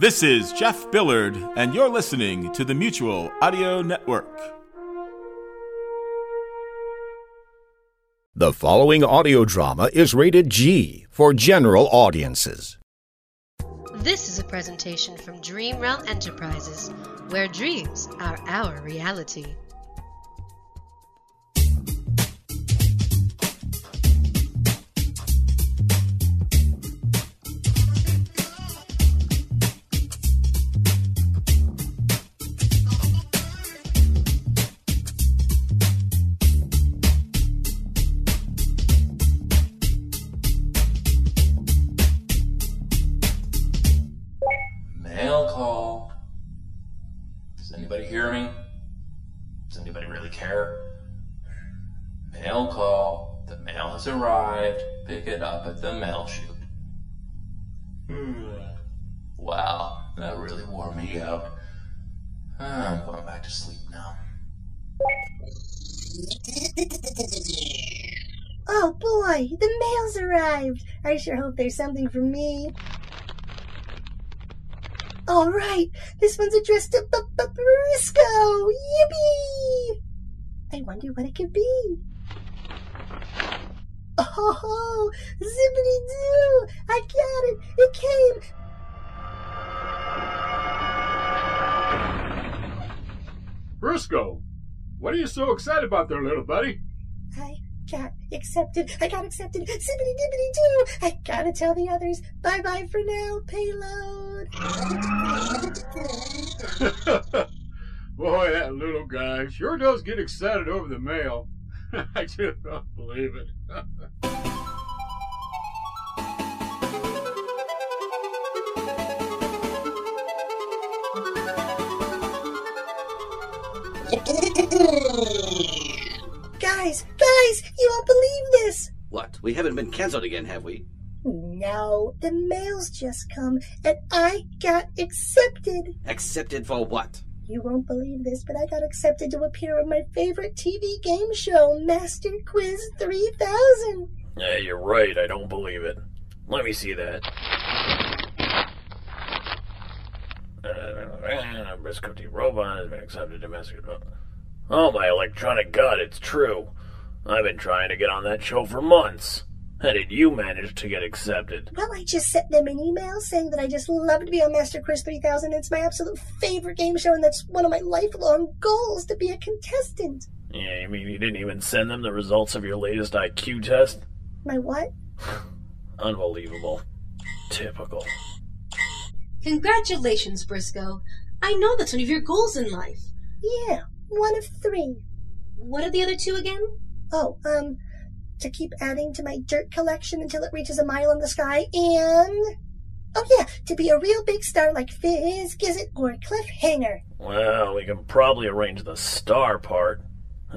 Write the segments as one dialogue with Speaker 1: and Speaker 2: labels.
Speaker 1: This is Jeff Billard, and you're listening to the Mutual Audio Network.
Speaker 2: The following audio drama is rated G for general audiences.
Speaker 3: This is a presentation from Dream Realm Enterprises, where dreams are our reality.
Speaker 4: Does anybody hear me? Does anybody really care? Mail call. The mail has arrived. Pick it up at the mail chute. Wow, that really wore me out. Ah, I'm going back to sleep now.
Speaker 5: Oh boy, the mail's arrived. I sure hope there's something for me. All right, this one's addressed to B- B- Briscoe. Yippee! I wonder what it could be. Oh, ho zippity doo! I got it. It came.
Speaker 6: Briscoe, what are you so excited about there, little buddy?
Speaker 5: I got accepted. I got accepted. Zippity dippity doo! I gotta tell the others. Bye bye for now, payload.
Speaker 6: Boy, that little guy sure does get excited over the mail. I just don't believe it.
Speaker 5: Guys, guys, you won't believe this.
Speaker 7: What? We haven't been cancelled again, have we?
Speaker 5: No, the mail's just come and I got accepted.
Speaker 7: Accepted for what?
Speaker 5: You won't believe this, but I got accepted to appear on my favorite TV game show, Master Quiz 3000.
Speaker 8: Yeah, you're right. I don't believe it. Let me see that. Uh, Briscoe T. Robot has been accepted to Master. Oh, my electronic god, it's true. I've been trying to get on that show for months. How did you manage to get accepted?
Speaker 5: Well, I just sent them an email saying that I just love to be on Master Quiz 3000. It's my absolute favorite game show, and that's one of my lifelong goals to be a contestant.
Speaker 8: Yeah, you mean you didn't even send them the results of your latest IQ test?
Speaker 5: My what?
Speaker 8: Unbelievable. Typical.
Speaker 3: Congratulations, Briscoe. I know that's one of your goals in life.
Speaker 5: Yeah, one of three.
Speaker 3: What are the other two again?
Speaker 5: Oh, um, to keep adding to my dirt collection until it reaches a mile in the sky, and oh yeah, to be a real big star like Fizz, Gizzit, or Cliffhanger.
Speaker 8: Well, we can probably arrange the star part.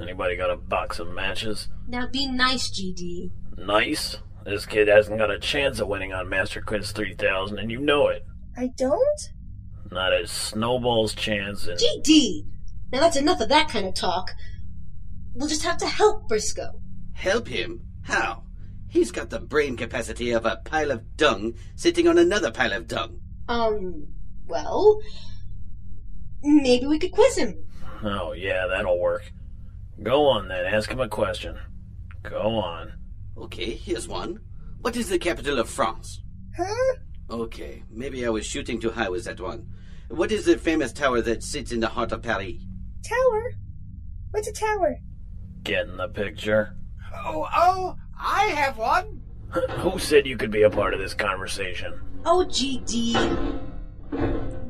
Speaker 8: Anybody got a box of matches?
Speaker 3: Now be nice, GD.
Speaker 8: Nice. This kid hasn't got a chance of winning on Master Quiz 3000, and you know it.
Speaker 5: I don't.
Speaker 8: Not a snowball's chance. And
Speaker 3: GD! Now that's enough of that kind of talk. We'll just have to help Briscoe.
Speaker 7: Help him? How? He's got the brain capacity of a pile of dung sitting on another pile of dung.
Speaker 3: Um, well, maybe we could quiz him.
Speaker 8: oh yeah, that'll work. Go on then. Ask him a question. Go on.
Speaker 7: Okay, here's one. What is the capital of France?
Speaker 5: Huh?
Speaker 7: Okay, maybe I was shooting too high with that one. What is the famous tower that sits in the heart of Paris?
Speaker 5: Tower? What's a tower?
Speaker 8: Get in the picture.
Speaker 9: Oh, oh, I have one.
Speaker 8: Who said you could be a part of this conversation?
Speaker 3: Oh, GD.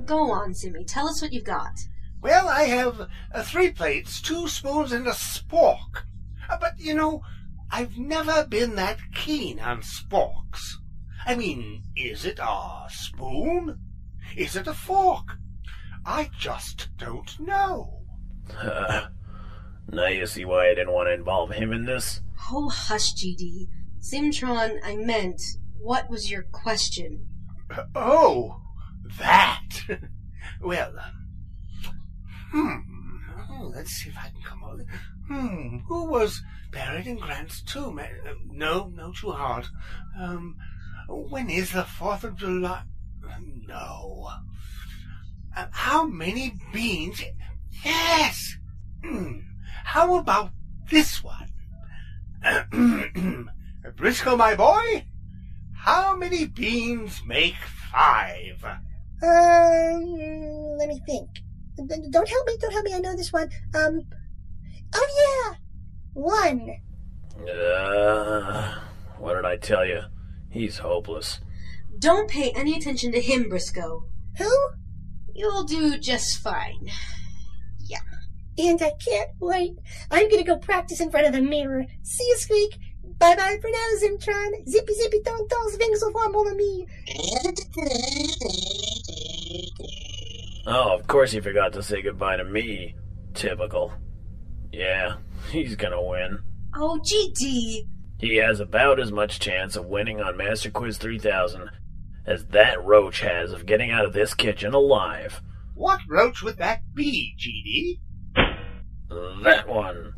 Speaker 3: Go on, Simmy. Tell us what you've got.
Speaker 9: Well, I have uh, three plates, two spoons, and a spork. Uh, but, you know, I've never been that keen on sporks. I mean, is it a spoon? Is it a fork? I just don't know.
Speaker 8: Now you see why I didn't want to involve him in this?
Speaker 3: Oh, hush, GD. Simtron, I meant, what was your question?
Speaker 9: Oh, that. well, um, hmm. Oh, let's see if I can come with Hmm. Who was buried in Grant's tomb? Uh, no, no, too hard. Um, when is the Fourth of July? No. Uh, how many beans? Yes. Hmm. How about this one? Briscoe, my boy, how many beans make five?
Speaker 5: Um, let me think. Don't help me, don't help me, I know this one. Um, oh yeah, one.
Speaker 8: Uh, what did I tell you? He's hopeless.
Speaker 3: Don't pay any attention to him, Briscoe.
Speaker 5: Who?
Speaker 3: You'll do just fine. Yeah.
Speaker 5: And I can't wait. I'm gonna go practice in front of the mirror. See you, Squeak. Bye bye for now, Zimtron. Zippy zippy don don swings of mon ami.
Speaker 8: Oh, of course he forgot to say goodbye to me. Typical. Yeah, he's gonna win.
Speaker 3: Oh, GD.
Speaker 8: He has about as much chance of winning on Master Quiz 3000 as that roach has of getting out of this kitchen alive.
Speaker 9: What roach would that be, GD?
Speaker 8: That one.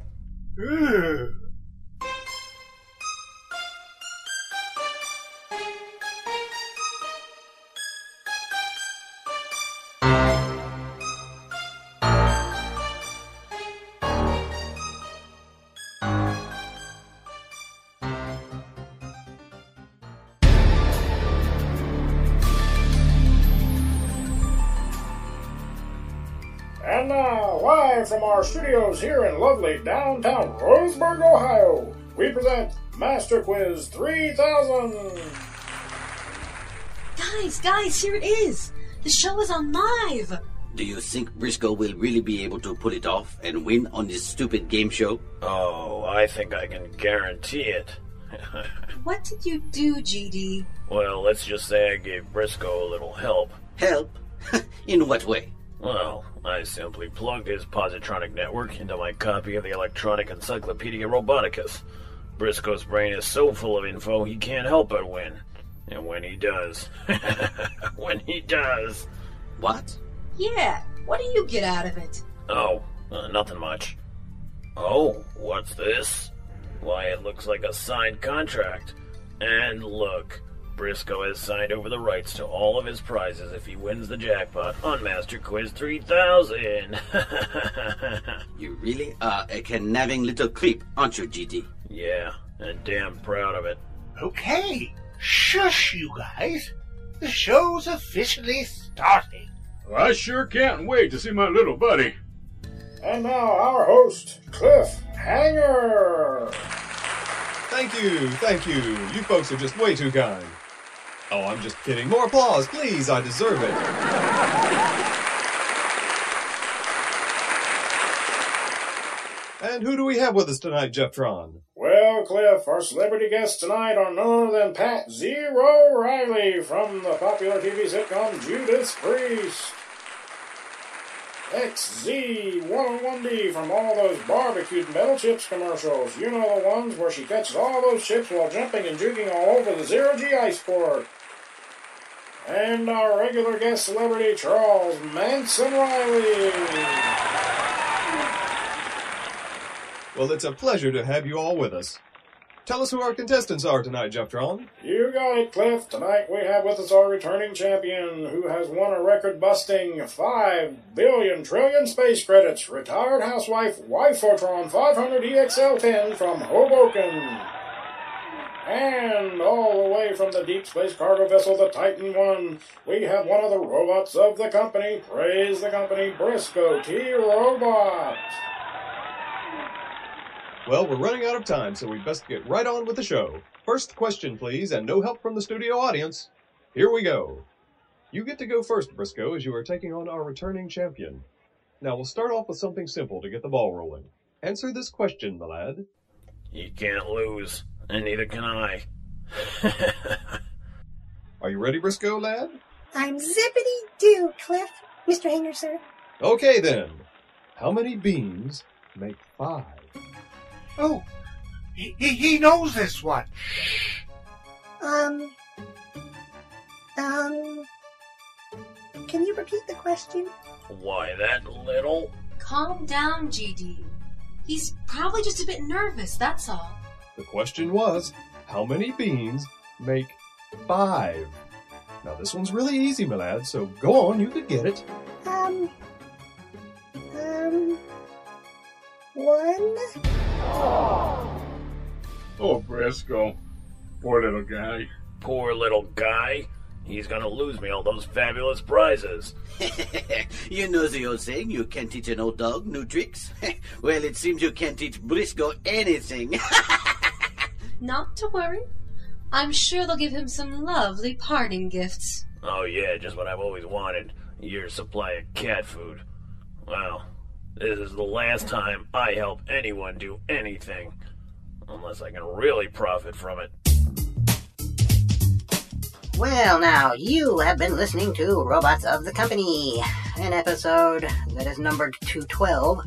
Speaker 10: And now, live from our studios here in lovely downtown Roseburg, Ohio, we present Master Quiz 3000.
Speaker 3: Guys, guys, here it is. The show is on live.
Speaker 7: Do you think Briscoe will really be able to pull it off and win on this stupid game show?
Speaker 8: Oh, I think I can guarantee it.
Speaker 3: What did you do, GD?
Speaker 8: well, let's just say I gave Briscoe a little help.
Speaker 7: Help? In what way?
Speaker 8: Well, I simply plugged his positronic network into my copy of the Electronic Encyclopedia Roboticus. Briscoe's brain is so full of info he can't help but win. And when he does, when he does.
Speaker 7: What?
Speaker 3: Yeah, what do you get out of it?
Speaker 8: Oh, uh, nothing much. Oh, what's this? Why, it looks like a signed contract. And look, Briscoe has signed over the rights to all of his prizes if he wins the jackpot on Master Quiz 3000.
Speaker 7: You really are a conniving little creep, aren't you, GD?
Speaker 8: yeah, and damn proud of it.
Speaker 9: Okay, shush, you guys. The show's officially starting.
Speaker 6: I sure can't wait to see my little buddy.
Speaker 10: And now, our host, Cliff Hanger.
Speaker 11: Thank you, thank you. You folks are just way too kind. Oh, I'm just kidding. More applause, please. I deserve it. And who do we have with us tonight, Jeff Tron?
Speaker 10: Well, Cliff, our celebrity guests tonight are none other than Pat Zero Riley from the popular TV sitcom Judas Priest. XZ101D from all those barbecued metal chips commercials. You know the ones where she catches all those chips while jumping and juking all over the Zero G ice port. And our regular guest celebrity, Charles Manson Riley.
Speaker 11: Well, it's a pleasure to have you all with us. Tell us who our contestants are tonight, Jeff Tron.
Speaker 10: You got it, Cliff. Tonight we have with us our returning champion, who has won a record-busting 5 billion trillion space credits, retired housewife Wifotron 500 EXL10 from Hoboken. And all the way from the deep space cargo vessel, the Titan One, we have one of the robots of the company. Praise the company, Briscoe T. Robot.
Speaker 11: Well, we're running out of time, so we best get right on with the show. First question, please, and no help from the studio audience. Here we go. You get to go first, Briscoe, as you are taking on our returning champion. Now, we'll start off with something simple to get the ball rolling. Answer this question, my lad.
Speaker 8: You can't lose, and neither can I.
Speaker 11: Are you ready, Briscoe, lad?
Speaker 5: I'm zippity doo, Cliff. Mr. Hanger, sir.
Speaker 11: Okay then. How many beans make five?
Speaker 9: Oh, he, he, he knows this one.
Speaker 5: Um. Um. Can you repeat the question?
Speaker 8: Why, that little?
Speaker 3: Calm down, GD. He's probably just a bit nervous, that's all.
Speaker 11: The question was, how many beans make five? Now this one's really easy, my lad, so go on, you could get it.
Speaker 5: Um. Um. One.
Speaker 6: Oh, Briscoe. Poor little guy.
Speaker 8: Poor little guy. He's gonna lose me all those fabulous prizes.
Speaker 7: you know the old saying, you can't teach an old dog new tricks? well, it seems you can't teach Briscoe anything.
Speaker 3: Not to worry. I'm sure they'll give him some lovely parting gifts.
Speaker 8: Oh, yeah, just what I've always wanted a year's supply of cat food. Well, this is the last time I help anyone do anything. Unless I can really profit from it.
Speaker 12: Well, now, you have been listening to Robots of the Company, an episode that is numbered 212,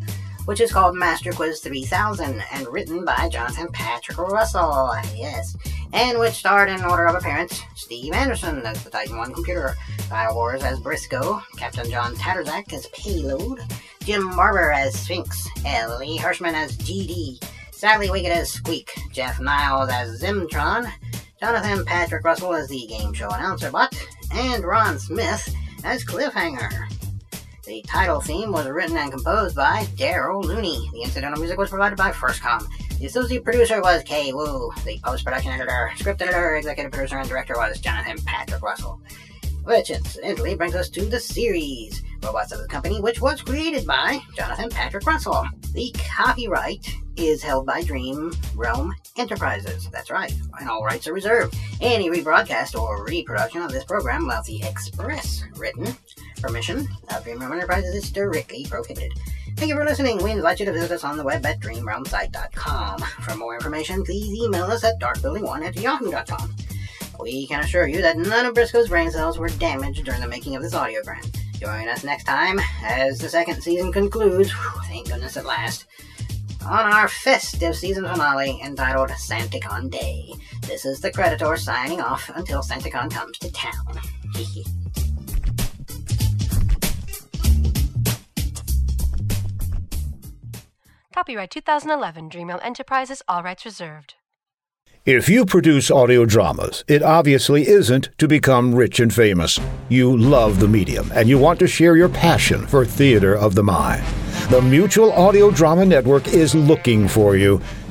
Speaker 12: which is called Master Quiz 3000, and written by Jonathan Patrick Russell, yes, and which starred in order of appearance Steve Anderson as the Titan 1 computer, Kyle Wars as Briscoe, Captain John Tatterzak as Payload, Jim Barber as Sphinx, Ellie Hirschman as GD, Sally Wicked as Squeak, Jeff Niles as Zimtron, Jonathan Patrick Russell as the game show announcer bot, and Ron Smith as Cliffhanger. The title theme was written and composed by Daryl Looney. The incidental music was provided by FirstCom. The associate producer was Kay Wu. The post-production editor, script editor, executive producer, and director was Jonathan Patrick Russell. Which incidentally brings us to the series, Robots of the Company, which was created by Jonathan Patrick Russell. The copyright is held by Dream Realm Enterprises. That's right, and all rights are reserved. Any rebroadcast or reproduction of this program without the express written permission of Dream Realm Enterprises is strictly prohibited. Thank you for listening. We invite you to visit us on the web at dreamrealmsite.com. For more information, please email us at darkbuilding1 at yahoo.com. We can assure you that none of Briscoe's brain cells were damaged during the making of this audiogram. Join us next time as the second season concludes, whew, thank goodness at last, on our festive season finale entitled Santicon Day. This is the Creditor signing off until Santicon comes to town.
Speaker 13: Copyright 2011 Dreamrealm Enterprises, all rights reserved.
Speaker 2: If you produce audio dramas, it obviously isn't to become rich and famous. You love the medium and you want to share your passion for theater of the mind. The Mutual Audio Drama Network is looking for you.